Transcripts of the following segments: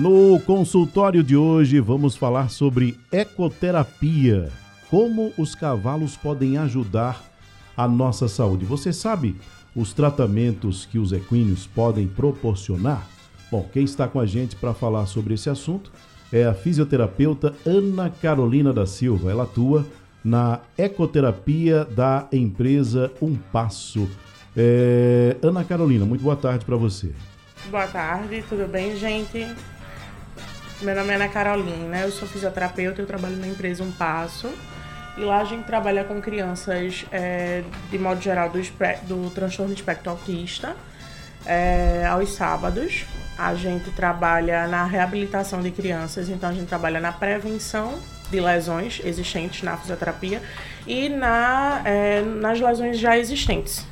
No consultório de hoje vamos falar sobre ecoterapia, como os cavalos podem ajudar a nossa saúde. Você sabe os tratamentos que os equinos podem proporcionar? Bom, quem está com a gente para falar sobre esse assunto é a fisioterapeuta Ana Carolina da Silva. Ela atua na ecoterapia da empresa Um Passo. É... Ana Carolina, muito boa tarde para você. Boa tarde, tudo bem, gente? Meu nome é Ana Carolina, eu sou fisioterapeuta, eu trabalho na empresa Um Passo. E lá a gente trabalha com crianças, é, de modo geral, do, do transtorno espectro autista, é, aos sábados. A gente trabalha na reabilitação de crianças, então a gente trabalha na prevenção de lesões existentes na fisioterapia e na, é, nas lesões já existentes.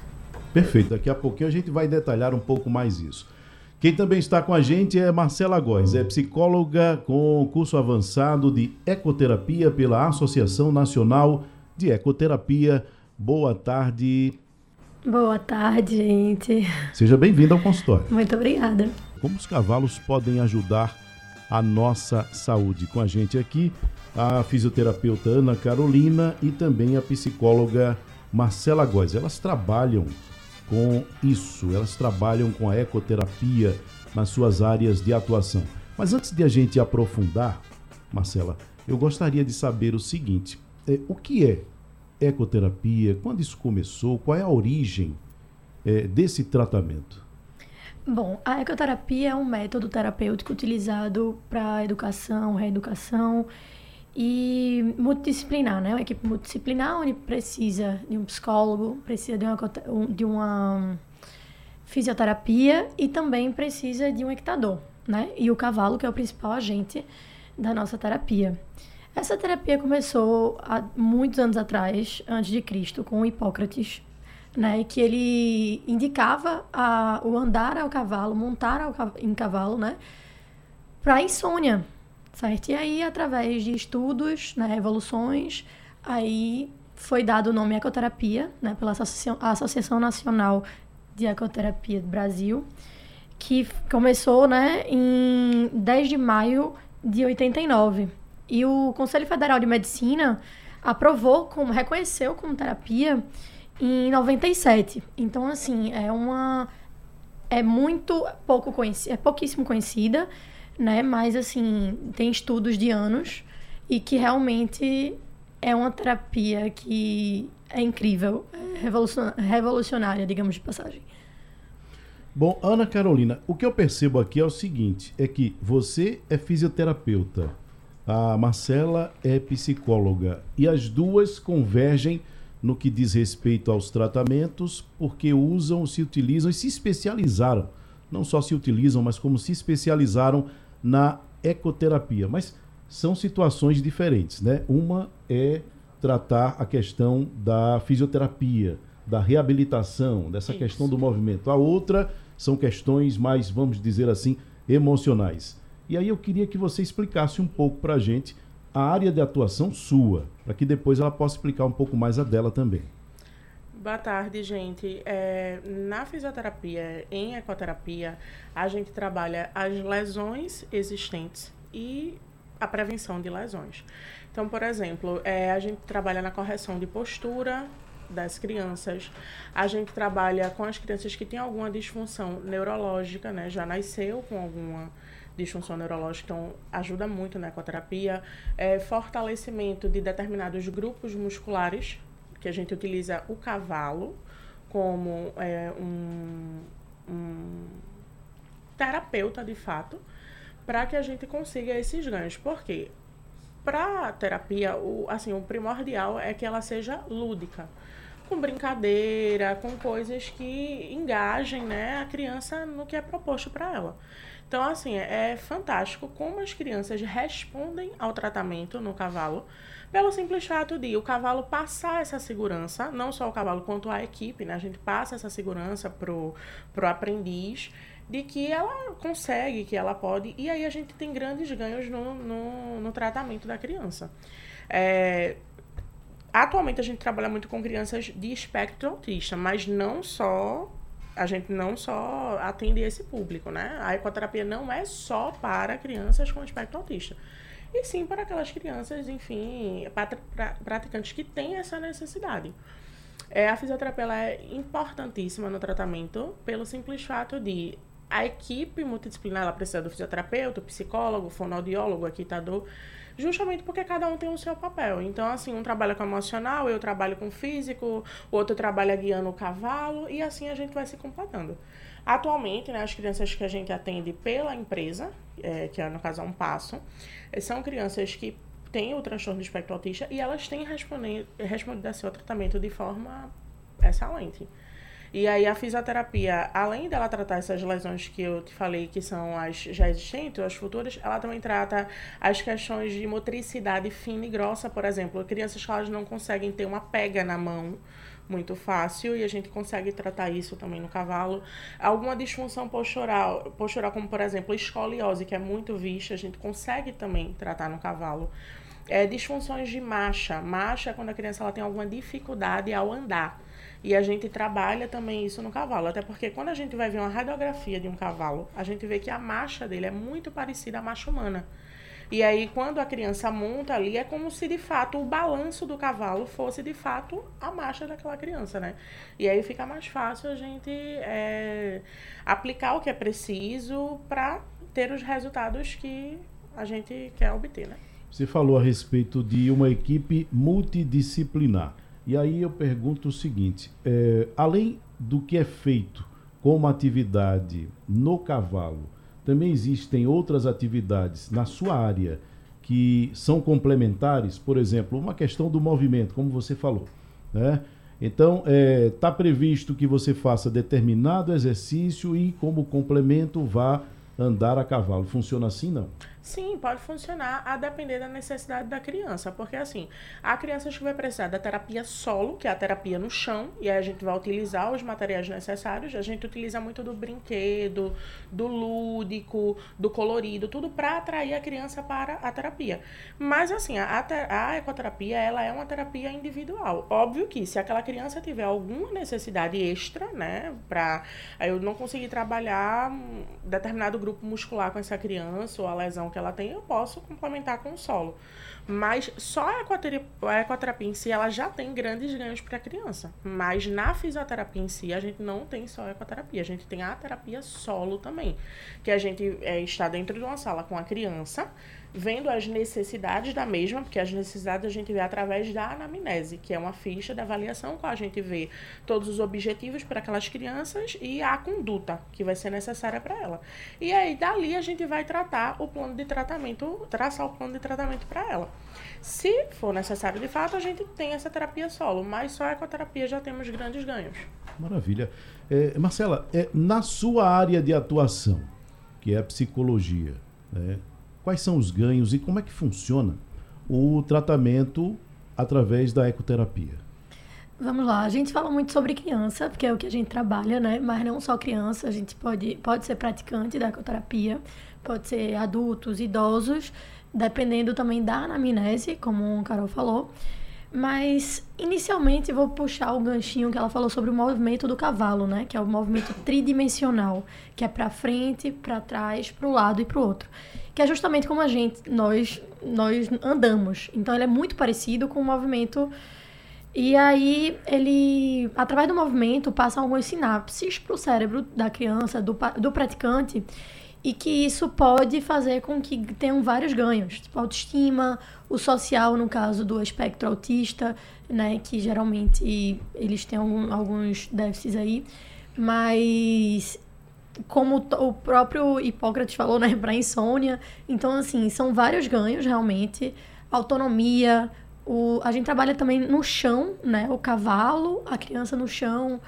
Perfeito, daqui a pouquinho a gente vai detalhar um pouco mais isso. Quem também está com a gente é Marcela Góes, é psicóloga com curso avançado de ecoterapia pela Associação Nacional de Ecoterapia. Boa tarde. Boa tarde, gente. Seja bem-vinda ao consultório. Muito obrigada. Como os cavalos podem ajudar a nossa saúde? Com a gente aqui, a fisioterapeuta Ana Carolina e também a psicóloga Marcela Góes. Elas trabalham com isso, elas trabalham com a ecoterapia nas suas áreas de atuação. Mas antes de a gente aprofundar, Marcela, eu gostaria de saber o seguinte: é, o que é ecoterapia? Quando isso começou? Qual é a origem é, desse tratamento? Bom, a ecoterapia é um método terapêutico utilizado para educação, reeducação e multidisciplinar, né? Uma equipe multidisciplinar onde precisa de um psicólogo, precisa de uma, de uma fisioterapia e também precisa de um equitador, né? E o cavalo, que é o principal agente da nossa terapia. Essa terapia começou há muitos anos atrás, antes de Cristo, com Hipócrates, né? Que ele indicava a, o andar ao cavalo, montar ao, em cavalo, né? Para insônia, certo? E aí, através de estudos, né, evoluções, aí foi dado o nome ecoterapia, né, pela Associação, Associação Nacional de Ecoterapia do Brasil, que começou, né, em 10 de maio de 89. E o Conselho Federal de Medicina aprovou como reconheceu como terapia em 97. Então, assim, é uma é muito pouco conhecida, é pouquíssimo conhecida né? Mas assim, tem estudos de anos e que realmente é uma terapia que é incrível, é revolucionária, digamos de passagem. Bom, Ana Carolina, o que eu percebo aqui é o seguinte, é que você é fisioterapeuta, a Marcela é psicóloga e as duas convergem no que diz respeito aos tratamentos, porque usam, se utilizam e se especializaram. Não só se utilizam, mas como se especializaram na ecoterapia. Mas são situações diferentes, né? Uma é tratar a questão da fisioterapia, da reabilitação, dessa Isso. questão do movimento. A outra são questões mais, vamos dizer assim, emocionais. E aí eu queria que você explicasse um pouco para a gente a área de atuação sua, para que depois ela possa explicar um pouco mais a dela também. Boa tarde, gente. É, na fisioterapia, em ecoterapia, a gente trabalha as lesões existentes e a prevenção de lesões. Então, por exemplo, é, a gente trabalha na correção de postura das crianças, a gente trabalha com as crianças que têm alguma disfunção neurológica, né? Já nasceu com alguma disfunção neurológica, então ajuda muito na ecoterapia. É, fortalecimento de determinados grupos musculares que a gente utiliza o cavalo como é, um, um terapeuta de fato para que a gente consiga esses ganhos. Porque para terapia, o, assim, o primordial é que ela seja lúdica, com brincadeira, com coisas que engajem né, a criança no que é proposto para ela. Então, assim, é fantástico como as crianças respondem ao tratamento no cavalo, pelo simples fato de o cavalo passar essa segurança, não só o cavalo quanto a equipe, né? A gente passa essa segurança pro, pro aprendiz de que ela consegue, que ela pode, e aí a gente tem grandes ganhos no, no, no tratamento da criança. É, atualmente a gente trabalha muito com crianças de espectro autista, mas não só a gente não só atende esse público, né? A ecoterapia não é só para crianças com espectro autista. E sim para aquelas crianças, enfim, praticantes que têm essa necessidade. É, a fisioterapia é importantíssima no tratamento pelo simples fato de a equipe multidisciplinar ela precisa do fisioterapeuta, psicólogo, fonoaudiólogo, aquitador, justamente porque cada um tem o seu papel. Então, assim, um trabalha com emocional, eu trabalho com físico, o outro trabalha guiando o cavalo, e assim a gente vai se completando. Atualmente, né, as crianças que a gente atende pela empresa, é, que é no caso é um passo, eh, são crianças que têm o transtorno do espectro autista e elas têm respondido, respondido a seu tratamento de forma excelente. E aí a fisioterapia, além dela tratar essas lesões que eu te falei que são as já existentes, as futuras, ela também trata as questões de motricidade fina e grossa, por exemplo. Crianças que elas não conseguem ter uma pega na mão muito fácil e a gente consegue tratar isso também no cavalo. Alguma disfunção postural, postural como por exemplo escoliose, que é muito vista, a gente consegue também tratar no cavalo. É, disfunções de marcha. Marcha é quando a criança ela tem alguma dificuldade ao andar. E a gente trabalha também isso no cavalo, até porque quando a gente vai ver uma radiografia de um cavalo, a gente vê que a marcha dele é muito parecida à marcha humana. E aí, quando a criança monta ali, é como se de fato o balanço do cavalo fosse de fato a marcha daquela criança, né? E aí fica mais fácil a gente é, aplicar o que é preciso para ter os resultados que a gente quer obter, né? Você falou a respeito de uma equipe multidisciplinar. E aí eu pergunto o seguinte: é, além do que é feito como atividade no cavalo, também existem outras atividades na sua área que são complementares? Por exemplo, uma questão do movimento, como você falou. Né? Então, está é, tá previsto que você faça determinado exercício e, como complemento, vá andar a cavalo. Funciona assim, não? Sim, pode funcionar a depender da necessidade da criança, porque assim, há crianças que vai precisar da terapia solo, que é a terapia no chão, e aí a gente vai utilizar os materiais necessários, a gente utiliza muito do brinquedo, do lúdico, do colorido, tudo para atrair a criança para a terapia. Mas assim, a, a ecoterapia, ela é uma terapia individual. Óbvio que se aquela criança tiver alguma necessidade extra, né, para eu não conseguir trabalhar determinado grupo muscular com essa criança ou a lesão que que ela tem, eu posso complementar com o solo. Mas só a ecoterapia, em si, ela já tem grandes ganhos para a criança. Mas na fisioterapia em si, a gente não tem só a ecoterapia, a gente tem a terapia solo também. Que a gente é, está dentro de uma sala com a criança, vendo as necessidades da mesma, porque as necessidades a gente vê através da anamnese, que é uma ficha de avaliação com a gente vê todos os objetivos para aquelas crianças e a conduta que vai ser necessária para ela. E aí dali a gente vai tratar o plano de tratamento, traçar o plano de tratamento para ela. Se for necessário de fato, a gente tem essa terapia solo, mas só a ecoterapia já temos grandes ganhos. Maravilha. É, Marcela, é, na sua área de atuação, que é a psicologia, né, quais são os ganhos e como é que funciona o tratamento através da ecoterapia? Vamos lá, a gente fala muito sobre criança, porque é o que a gente trabalha, né? Mas não só criança, a gente pode, pode ser praticante da ecoterapia, pode ser adultos, idosos, dependendo também da anamnese, como o Carol falou. Mas, inicialmente, vou puxar o ganchinho que ela falou sobre o movimento do cavalo, né? Que é o movimento tridimensional, que é para frente, para trás, para o lado e para o outro. Que é justamente como a gente, nós, nós andamos. Então, ele é muito parecido com o movimento... E aí, ele, através do movimento, passa algumas sinapses para o cérebro da criança, do, do praticante, e que isso pode fazer com que tenham vários ganhos, tipo autoestima, o social no caso do espectro autista, né, que geralmente eles têm alguns déficits aí, mas como o próprio Hipócrates falou, né, para insônia, então assim, são vários ganhos realmente, autonomia, o, a gente trabalha também no chão, né, o cavalo, a criança no chão,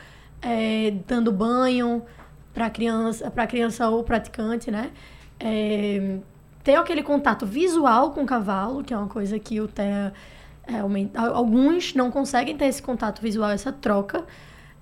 é, dando banho, para criança, para criança ou praticante, né? É, ter aquele contato visual com o cavalo, que é uma coisa que o TEA realmente. Alguns não conseguem ter esse contato visual, essa troca.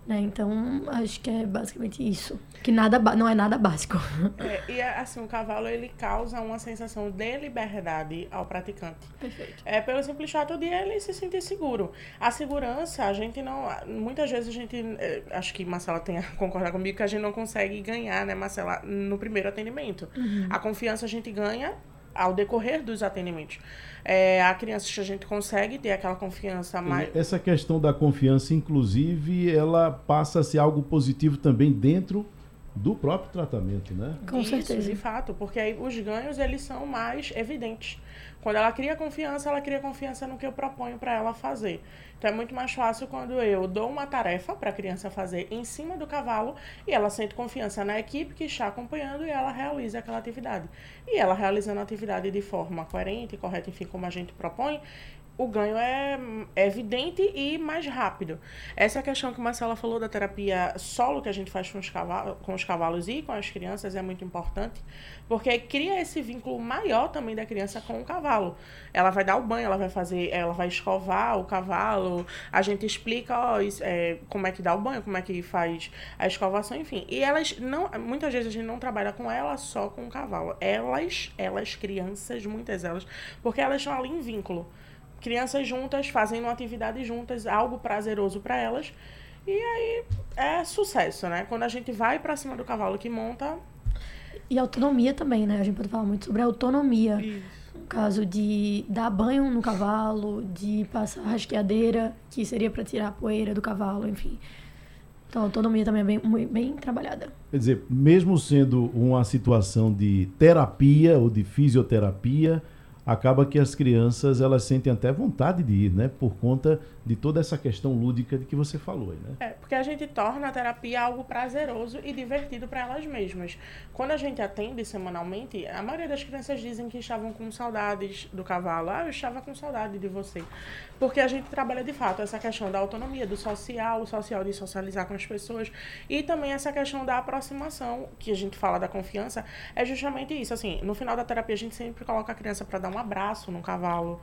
Né? Então, acho que é basicamente isso. Que nada, não é nada básico. É, e assim, o cavalo ele causa uma sensação de liberdade ao praticante. Perfeito. É pelo simples fato de ele se sentir seguro. A segurança, a gente não. Muitas vezes a gente. É, acho que Marcela tem a concordar comigo que a gente não consegue ganhar, né, Marcela, no primeiro atendimento. Uhum. A confiança a gente ganha ao decorrer dos atendimentos. É, a criança a gente consegue ter aquela confiança mais. Essa questão da confiança, inclusive, ela passa a ser algo positivo também dentro do próprio tratamento, né? Com Isso, certeza. De fato, porque aí os ganhos eles são mais evidentes. Quando ela cria confiança, ela cria confiança no que eu proponho para ela fazer. Então é muito mais fácil quando eu dou uma tarefa para a criança fazer em cima do cavalo e ela sente confiança na equipe que está acompanhando e ela realiza aquela atividade. E ela realizando a atividade de forma coerente, correta, enfim, como a gente propõe, o ganho é, é, evidente e mais rápido. Essa questão que Marcela falou da terapia solo que a gente faz com os, cavalos, com os cavalos e com as crianças é muito importante, porque cria esse vínculo maior também da criança com o cavalo. Ela vai dar o banho, ela vai fazer, ela vai escovar o cavalo, a gente explica ó, é, como é que dá o banho, como é que faz a escovação, enfim. E elas não, muitas vezes a gente não trabalha com ela só com o cavalo. Elas, elas crianças, muitas delas, porque elas estão ali em vínculo crianças juntas, fazendo uma atividade juntas, algo prazeroso para elas. E aí é sucesso, né? Quando a gente vai para cima do cavalo que monta. E autonomia também, né? A gente pode falar muito sobre a autonomia. Isso. No caso de dar banho no cavalo, de passar rasqueadeira, que seria para tirar a poeira do cavalo, enfim. Então, a autonomia também é bem, bem trabalhada. Quer dizer, mesmo sendo uma situação de terapia ou de fisioterapia, acaba que as crianças elas sentem até vontade de ir, né? Por conta de toda essa questão lúdica de que você falou, né? É, porque a gente torna a terapia algo prazeroso e divertido para elas mesmas. Quando a gente atende semanalmente, a maioria das crianças dizem que estavam com saudades do cavalo. Ah, eu estava com saudade de você. Porque a gente trabalha de fato essa questão da autonomia, do social, o social de socializar com as pessoas e também essa questão da aproximação, que a gente fala da confiança, é justamente isso. Assim, no final da terapia a gente sempre coloca a criança para dar um abraço no cavalo.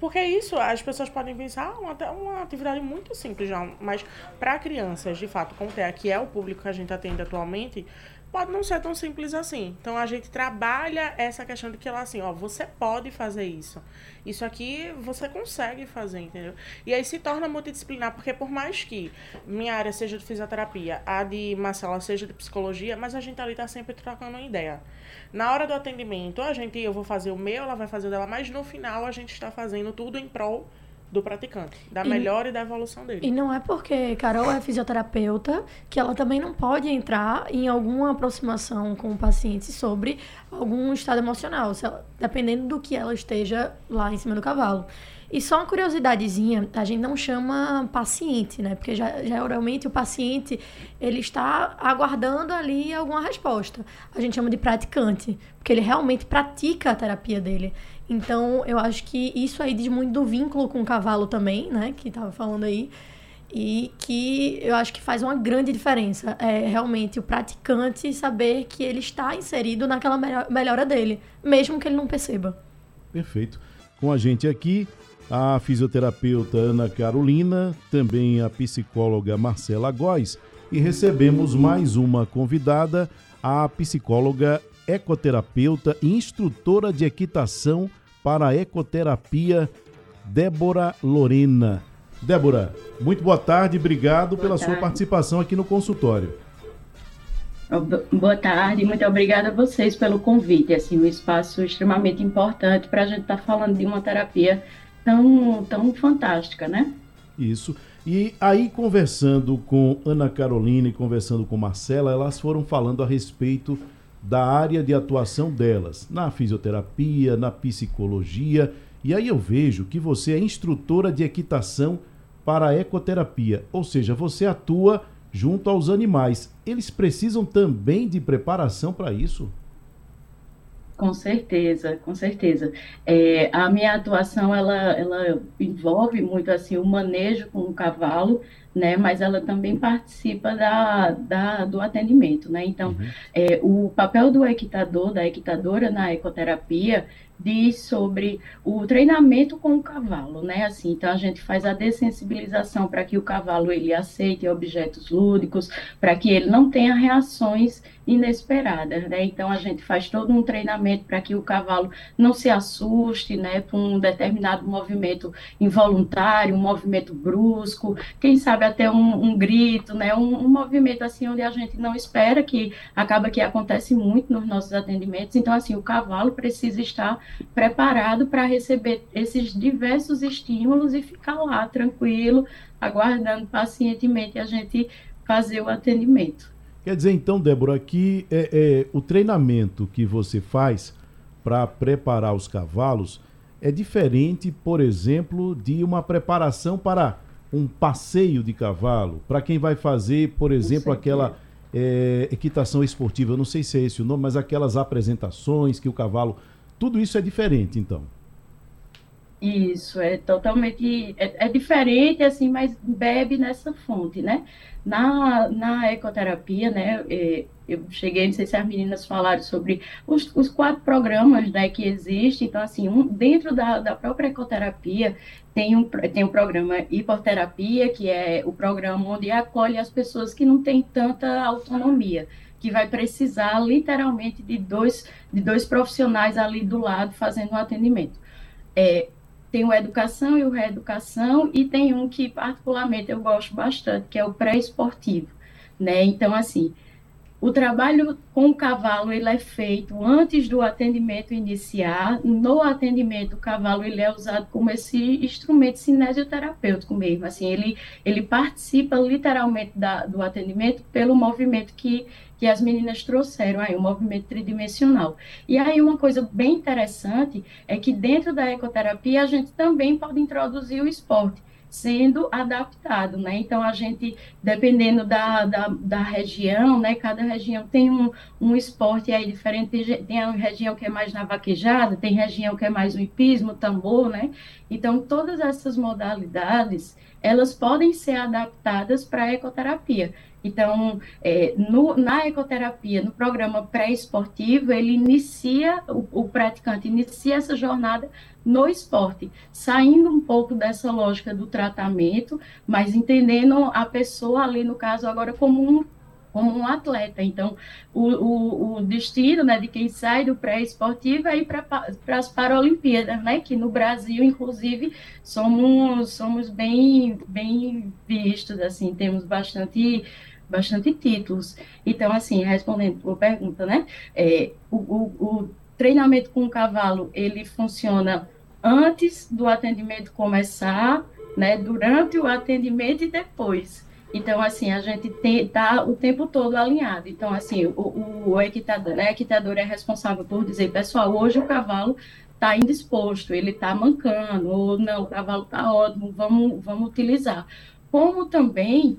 Porque isso, as pessoas podem pensar ah, uma, uma atividade muito simples, já, mas para crianças, de fato, como é, que é o público que a gente atende atualmente, pode não ser tão simples assim. Então a gente trabalha essa questão de que ela assim, ó, você pode fazer isso. Isso aqui você consegue fazer, entendeu? E aí se torna multidisciplinar, porque por mais que minha área seja de fisioterapia, a de Marcela seja de psicologia, mas a gente ali tá sempre trocando uma ideia. Na hora do atendimento, a gente eu vou fazer o meu, ela vai fazer o dela, mas no final a gente está fazendo tudo em prol do praticante, da e, melhora e da evolução dele. E não é porque Carol é fisioterapeuta que ela também não pode entrar em alguma aproximação com o paciente sobre algum estado emocional, ela, dependendo do que ela esteja lá em cima do cavalo. E só uma curiosidadezinha, a gente não chama paciente, né? Porque já, geralmente o paciente, ele está aguardando ali alguma resposta. A gente chama de praticante, porque ele realmente pratica a terapia dele. Então, eu acho que isso aí diz muito do vínculo com o cavalo também, né? Que tava falando aí. E que eu acho que faz uma grande diferença. É realmente o praticante saber que ele está inserido naquela melhora dele, mesmo que ele não perceba. Perfeito. Com a gente aqui, a fisioterapeuta Ana Carolina, também a psicóloga Marcela Góes, e recebemos mais uma convidada, a psicóloga ecoterapeuta e instrutora de equitação para a ecoterapia, Débora Lorena. Débora, muito boa tarde, obrigado boa pela tarde. sua participação aqui no consultório. Boa tarde, muito obrigada a vocês pelo convite. Assim, um espaço extremamente importante para a gente estar tá falando de uma terapia tão, tão fantástica, né? Isso. E aí, conversando com Ana Carolina e conversando com Marcela, elas foram falando a respeito da área de atuação delas, na fisioterapia, na psicologia. E aí eu vejo que você é instrutora de equitação para a ecoterapia, ou seja, você atua junto aos animais. Eles precisam também de preparação para isso? Com certeza, com certeza. É, a minha atuação, ela, ela envolve muito, assim, o manejo com o cavalo, né, mas ela também participa da, da do atendimento, né, então, uhum. é, o papel do equitador, da equitadora na ecoterapia, diz sobre o treinamento com o cavalo, né? Assim, então a gente faz a dessensibilização para que o cavalo ele aceite objetos lúdicos, para que ele não tenha reações inesperadas, né? Então a gente faz todo um treinamento para que o cavalo não se assuste, né, com um determinado movimento involuntário, um movimento brusco, quem sabe até um, um grito, né, um, um, movimento assim onde a gente não espera que acaba que acontece muito nos nossos atendimentos. Então assim o cavalo precisa estar preparado para receber esses diversos estímulos e ficar lá tranquilo, aguardando pacientemente a gente fazer o atendimento. Quer dizer, então, Débora, que é, é, o treinamento que você faz para preparar os cavalos é diferente, por exemplo, de uma preparação para um passeio de cavalo, para quem vai fazer, por exemplo, aquela é, equitação esportiva, eu não sei se é esse o nome, mas aquelas apresentações que o cavalo tudo isso é diferente, então. Isso, é totalmente, é, é, diferente, assim, mas bebe nessa fonte, né? Na, na ecoterapia, né, é, eu cheguei, não sei se as meninas falaram sobre os, os quatro programas, né, que existem, então, assim, um, dentro da, da própria ecoterapia, tem um, tem um programa hipoterapia, que é o programa onde acolhe as pessoas que não têm tanta autonomia, que vai precisar literalmente de dois, de dois profissionais ali do lado fazendo o um atendimento. É, tem o educação e o reeducação, e tem um que particularmente eu gosto bastante, que é o pré-esportivo. Né? Então, assim, o trabalho com o cavalo ele é feito antes do atendimento iniciar. No atendimento, o cavalo ele é usado como esse instrumento cinesioterapêutico mesmo. Assim, ele, ele participa literalmente da, do atendimento pelo movimento que, que as meninas trouxeram aí, o movimento tridimensional. E aí uma coisa bem interessante é que dentro da ecoterapia a gente também pode introduzir o esporte sendo adaptado, né? Então, a gente, dependendo da, da, da região, né? Cada região tem um, um esporte aí diferente, tem, a região que é mais na vaquejada, tem região que é mais o hipismo, tambor, né? Então, todas essas modalidades, elas podem ser adaptadas para a ecoterapia. Então, é, no, na ecoterapia, no programa pré-esportivo, ele inicia, o, o, praticante inicia essa jornada no esporte, saindo um pouco dessa lógica do tratamento, mas entendendo a pessoa ali, no caso, agora como um como um atleta. Então, o, o, o destino né, de quem sai do pré-esportivo é ir para as Paralimpíadas, né, que no Brasil, inclusive, somos, somos bem, bem vistos, assim, temos bastante bastante títulos. Então, assim, respondendo a pergunta, né, é, o, o, treinamento com o cavalo, ele funciona antes do atendimento começar, né, durante o atendimento e depois. Então, assim, a gente está o tempo todo alinhado. Então, assim, o, o, equitador, né, equitador é responsável por dizer, pessoal, hoje o cavalo está indisposto, ele está mancando, ou não, o cavalo está ótimo, vamos, vamos utilizar. Como também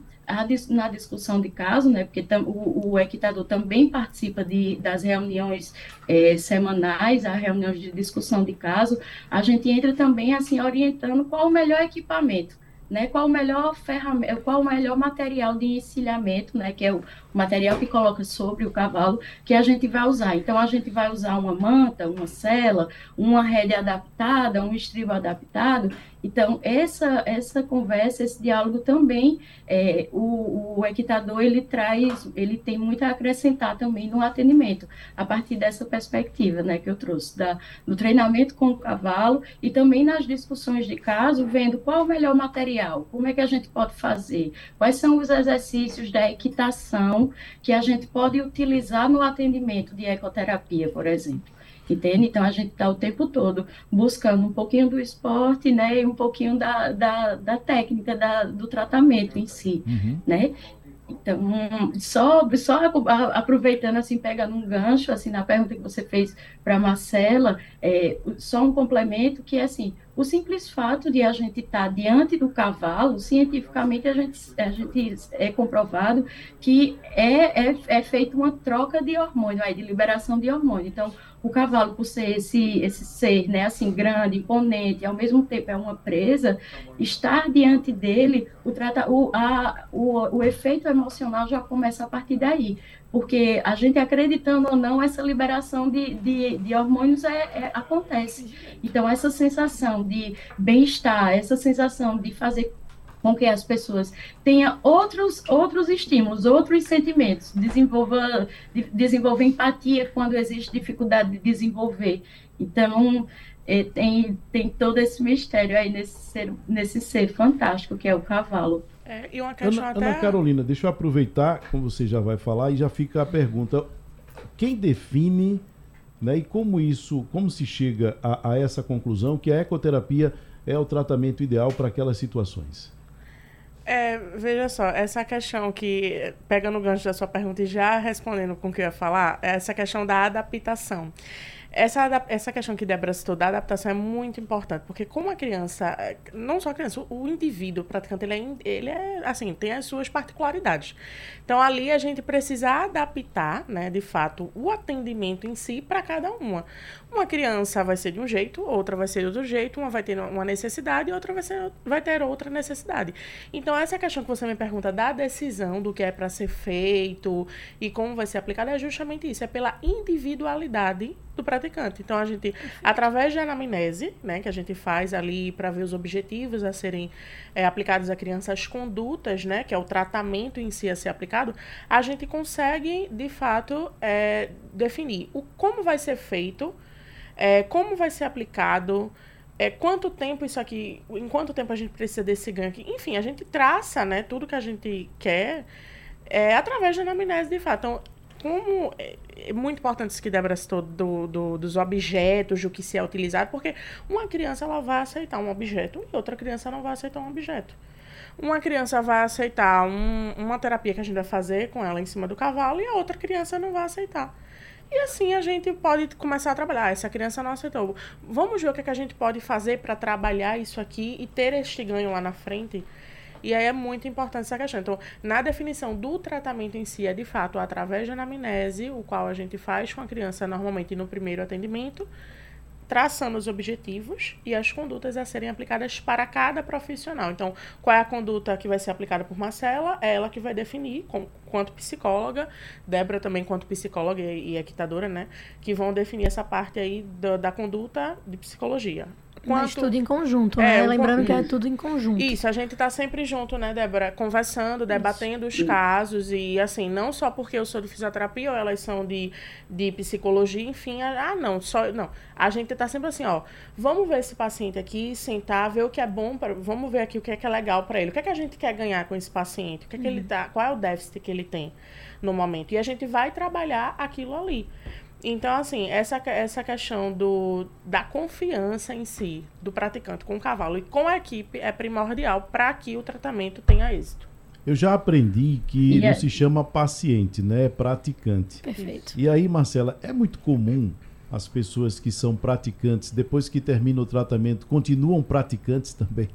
na discussão de caso, né, porque tam, o, o, equitador também participa de, das reuniões é, semanais, as reuniões de discussão de caso, a gente entra também assim orientando qual o melhor equipamento né, qual o melhor ferramenta, qual o melhor material de encilhamento, né, que é o material que coloca sobre o cavalo, que a gente vai usar. Então, a gente vai usar uma manta, uma sela, uma rede adaptada, um estribo adaptado. Então, essa, essa conversa, esse diálogo também, é, o, o equitador, ele traz, ele tem muito a acrescentar também no atendimento, a partir dessa perspectiva, né, que eu trouxe, da, do treinamento com o cavalo e também nas discussões de caso, vendo qual o melhor material, como é que a gente pode fazer, quais são os exercícios da equitação que a gente pode utilizar no atendimento de ecoterapia, por exemplo entende? Então a gente está o tempo todo buscando um pouquinho do esporte, né, e um pouquinho da, da, da técnica, da, do tratamento em si, uhum. né? Então, só, só aproveitando, assim, pegando um gancho, assim, na pergunta que você fez para a Marcela, é, só um complemento que, assim, o simples fato de a gente estar tá diante do cavalo, cientificamente a gente, a gente é comprovado que é, é, é feita uma troca de hormônio, aí, de liberação de hormônio. Então, o cavalo, por ser esse, esse ser, né, assim, grande, imponente, ao mesmo tempo é uma presa, estar diante dele, o, trata, o, a, o, o efeito emocional já começa a partir daí. Porque a gente acreditando ou não, essa liberação de, de, de hormônios é, é, acontece. Então, essa sensação de bem-estar, essa sensação de fazer com que as pessoas tenham outros, outros estímulos, outros sentimentos, desenvolva, de, desenvolva empatia quando existe dificuldade de desenvolver. Então, é, tem, tem todo esse mistério aí nesse ser, nesse ser fantástico que é o cavalo. É, e uma questão Ana, até... Ana Carolina, deixa eu aproveitar, como você já vai falar, e já fica a pergunta: quem define né, e como isso, como se chega a, a essa conclusão que a ecoterapia é o tratamento ideal para aquelas situações? É, veja só, essa questão que, pegando o gancho da sua pergunta e já respondendo com o que eu ia falar, essa questão da adaptação. Essa, essa questão que Débora citou da adaptação é muito importante, porque como a criança, não só a criança, o, indivíduo, praticante, ele é, ele é, assim, tem as suas particularidades. Então, ali a gente precisa adaptar, né, de fato, o atendimento em si para cada uma. Uma criança vai ser de um jeito, outra vai ser de outro jeito, uma vai ter uma necessidade e outra vai, ser, vai ter outra necessidade. Então, essa questão que você me pergunta da decisão do que é para ser feito e como vai ser aplicado é justamente isso, é pela individualidade do praticante. Então, a gente, através de anamnese, né, que a gente faz ali para ver os objetivos a serem é, aplicados à criança, as condutas, né, que é o tratamento em si a ser aplicado, a gente consegue, de fato, é, definir o como vai ser feito, é, como vai ser aplicado, é, quanto tempo isso aqui, em quanto tempo a gente precisa desse ganho aqui. Enfim, a gente traça, né, tudo que a gente quer é, através da anamnese, de fato. Então, como é, é muito importante isso que Débora citou do, do, dos objetos, do que se é utilizado, porque uma criança ela vai aceitar um objeto e outra criança não vai aceitar um objeto. Uma criança vai aceitar um, uma terapia que a gente vai fazer com ela em cima do cavalo e a outra criança não vai aceitar. E assim a gente pode começar a trabalhar. Essa criança não aceitou. Vamos ver o que, é que a gente pode fazer para trabalhar isso aqui e ter este ganho lá na frente. E aí é muito importante essa questão. Então, na definição do tratamento em si, é de fato através da anamnese, o qual a gente faz com a criança normalmente no primeiro atendimento, traçando os objetivos e as condutas a serem aplicadas para cada profissional. Então, qual é a conduta que vai ser aplicada por Marcela? É ela que vai definir, com, quanto psicóloga, Débora também quanto psicóloga e, e equitadora, né? Que vão definir essa parte aí da, da conduta de psicologia. Quanto... Mas tudo em conjunto, é, né? Lembrando que é tudo em conjunto. Isso, a gente tá sempre junto, né, Débora? Conversando, debatendo Isso. os casos e, assim, não só porque eu sou de fisioterapia ou elas são de, de psicologia, enfim, ah, não, só... Não, a gente tá sempre assim, ó, vamos ver esse paciente aqui, sentar, ver o que é bom, para vamos ver aqui o que é que é legal para ele. O que é que a gente quer ganhar com esse paciente? O que é que ele uhum. tá... Qual é o déficit que ele tem no momento? E a gente vai trabalhar aquilo ali. Então, assim, essa, essa questão do, da confiança em si, do praticante com o cavalo e com a equipe é primordial para que o tratamento tenha êxito. Eu já aprendi que yeah. não é se chama paciente, né? É praticante. Perfeito. E aí, Marcela, é muito comum as pessoas que são praticantes, depois que termina o tratamento, continuam praticantes também?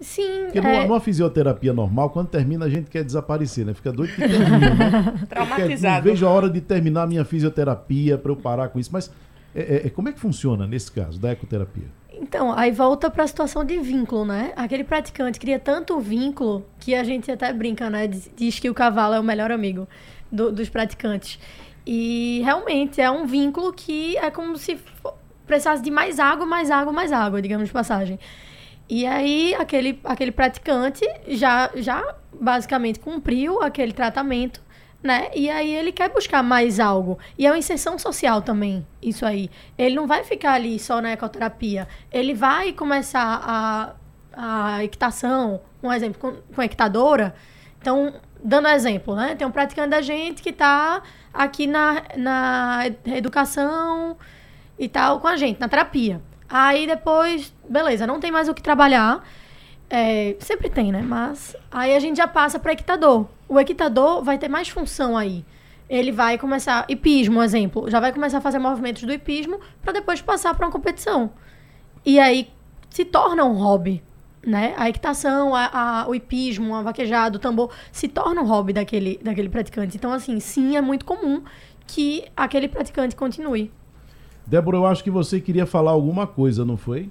Sim. Porque é... numa, fisioterapia normal, quando termina, a gente quer desaparecer, né? Fica doido que termina, né? Traumatizado. Não vejo a hora de terminar a minha fisioterapia para eu parar com isso. Mas é, é, é, como é que funciona nesse caso, da ecoterapia? Então, aí volta para a situação de vínculo, né? Aquele praticante cria tanto vínculo que a gente até brinca, né? Diz que o cavalo é o melhor amigo do, dos praticantes. E realmente é um vínculo que é como se precisasse de mais água, mais água, mais água, digamos de passagem. E aí, aquele, aquele praticante já, já basicamente cumpriu aquele tratamento, né? E aí ele quer buscar mais algo. E é uma inserção social também, isso aí. Ele não vai ficar ali só na ecoterapia. Ele vai começar a, a equitação, um exemplo, com, com equitadora. Então, dando exemplo, né? Tem um praticante da gente que está aqui na, na educação e tal com a gente, na terapia. Aí depois, beleza, não tem mais o que trabalhar. É, sempre tem, né? Mas aí a gente já passa para equitador. O equitador vai ter mais função aí. Ele vai começar hipismo, exemplo, já vai começar a fazer movimentos do hipismo para depois passar para uma competição. E aí se torna um hobby, né? A equitação, a, a, o hipismo, a vaquejado, o tambor se torna um hobby daquele, daquele praticante. Então assim, sim, é muito comum que aquele praticante continue. Débora, eu acho que você queria falar alguma coisa, não foi?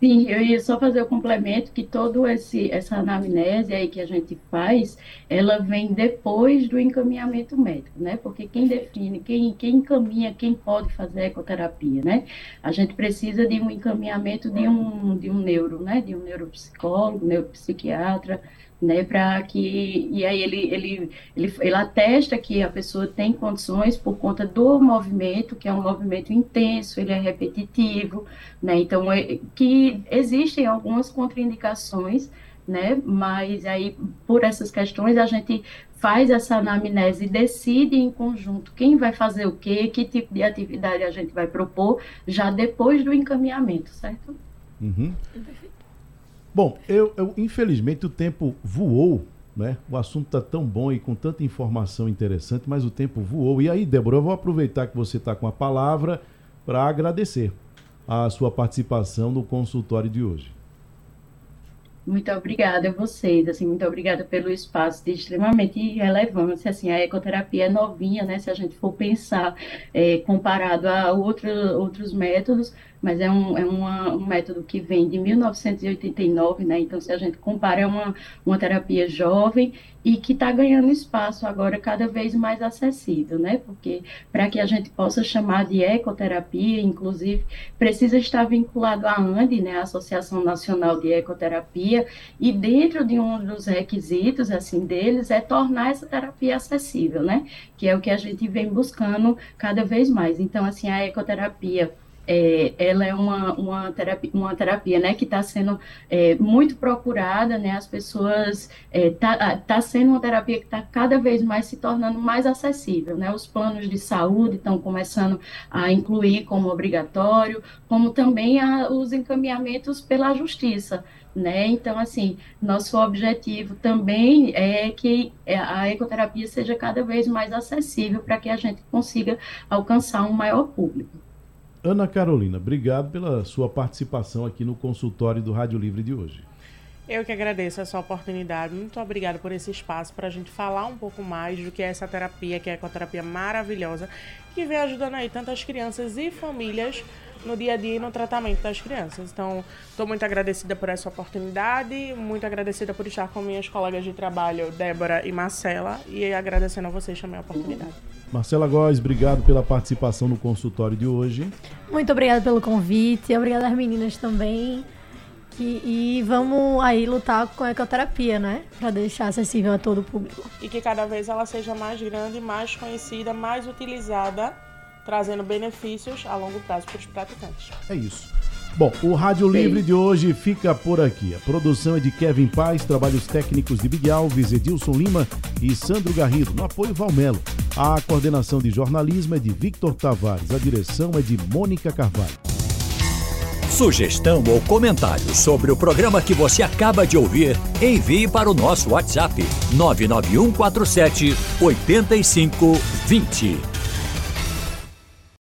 Sim, eu ia só fazer o complemento que todo esse essa anamnese aí que a gente faz, ela vem depois do encaminhamento médico, né? Porque quem define, quem, quem encaminha, quem pode fazer ecoterapia, né? A gente precisa de um encaminhamento de um de um neuro, né? De um neuropsicólogo, neuropsiquiatra, né, para que e aí ele, ele, ele, ele atesta que a pessoa tem condições por conta do movimento, que é um movimento intenso, ele é repetitivo, né, então é, que existem algumas contraindicações, né, mas aí por essas questões a gente faz essa anamnese e decide em conjunto quem vai fazer o quê, que tipo de atividade a gente vai propor, já depois do encaminhamento, certo? Uhum. Bom, eu, eu, infelizmente o tempo voou, né? O assunto está tão bom e com tanta informação interessante, mas o tempo voou. E aí, Débora, eu vou aproveitar que você está com a palavra para agradecer a sua participação no consultório de hoje. Muito obrigada a vocês, assim, muito obrigada pelo espaço de extremamente relevância, assim, a ecoterapia é novinha, né, se a gente for pensar é, comparado a outro, outros métodos, mas é, um, é uma, um método que vem de 1989, né? Então, se a gente compara, é uma, uma terapia jovem e que está ganhando espaço agora cada vez mais acessível, né? Porque para que a gente possa chamar de ecoterapia, inclusive, precisa estar vinculado à ANDE, né? A Associação Nacional de Ecoterapia, e dentro de um dos requisitos, assim, deles, é tornar essa terapia acessível, né? Que é o que a gente vem buscando cada vez mais. Então, assim, a ecoterapia é, ela é uma, uma, terapia, uma terapia né, que está sendo é, muito procurada, né, as pessoas, está é, tá sendo uma terapia que está cada vez mais se tornando mais acessível, né, os planos de saúde estão começando a incluir como obrigatório, como também a, os encaminhamentos pela justiça, né? Então, assim, nosso objetivo também é que a ecoterapia seja cada vez mais acessível para que a gente consiga alcançar um maior público. Ana Carolina, obrigado pela sua participação aqui no consultório do Rádio Livre de hoje. Eu que agradeço essa oportunidade. Muito obrigada por esse espaço para a gente falar um pouco mais do que é essa terapia, que é a ecoterapia maravilhosa, que vem ajudando aí tantas crianças e famílias no dia a dia e no tratamento das crianças. Então, estou muito agradecida por essa oportunidade, muito agradecida por estar com minhas colegas de trabalho, Débora e Marcela, e agradecendo a vocês também a oportunidade. Marcela Góes, obrigado pela participação no consultório de hoje. Muito obrigada pelo convite, obrigada às meninas também. E, e, vamos aí lutar com a ecoterapia, né? Para deixar acessível a todo o público. E que cada vez ela seja mais grande, mais conhecida, mais utilizada, trazendo benefícios a longo prazo para os praticantes. É isso. Bom, o Rádio Livre de hoje fica por aqui. A produção é de Kevin Paz, trabalhos técnicos de Big Alves, Edilson Lima e Sandro Garrido, no apoio Valmelo. A coordenação de jornalismo é de Victor Tavares, a direção é de Mônica Carvalho. Sugestão ou comentário sobre o programa que você acaba de ouvir, envie para o nosso WhatsApp 99147 8520.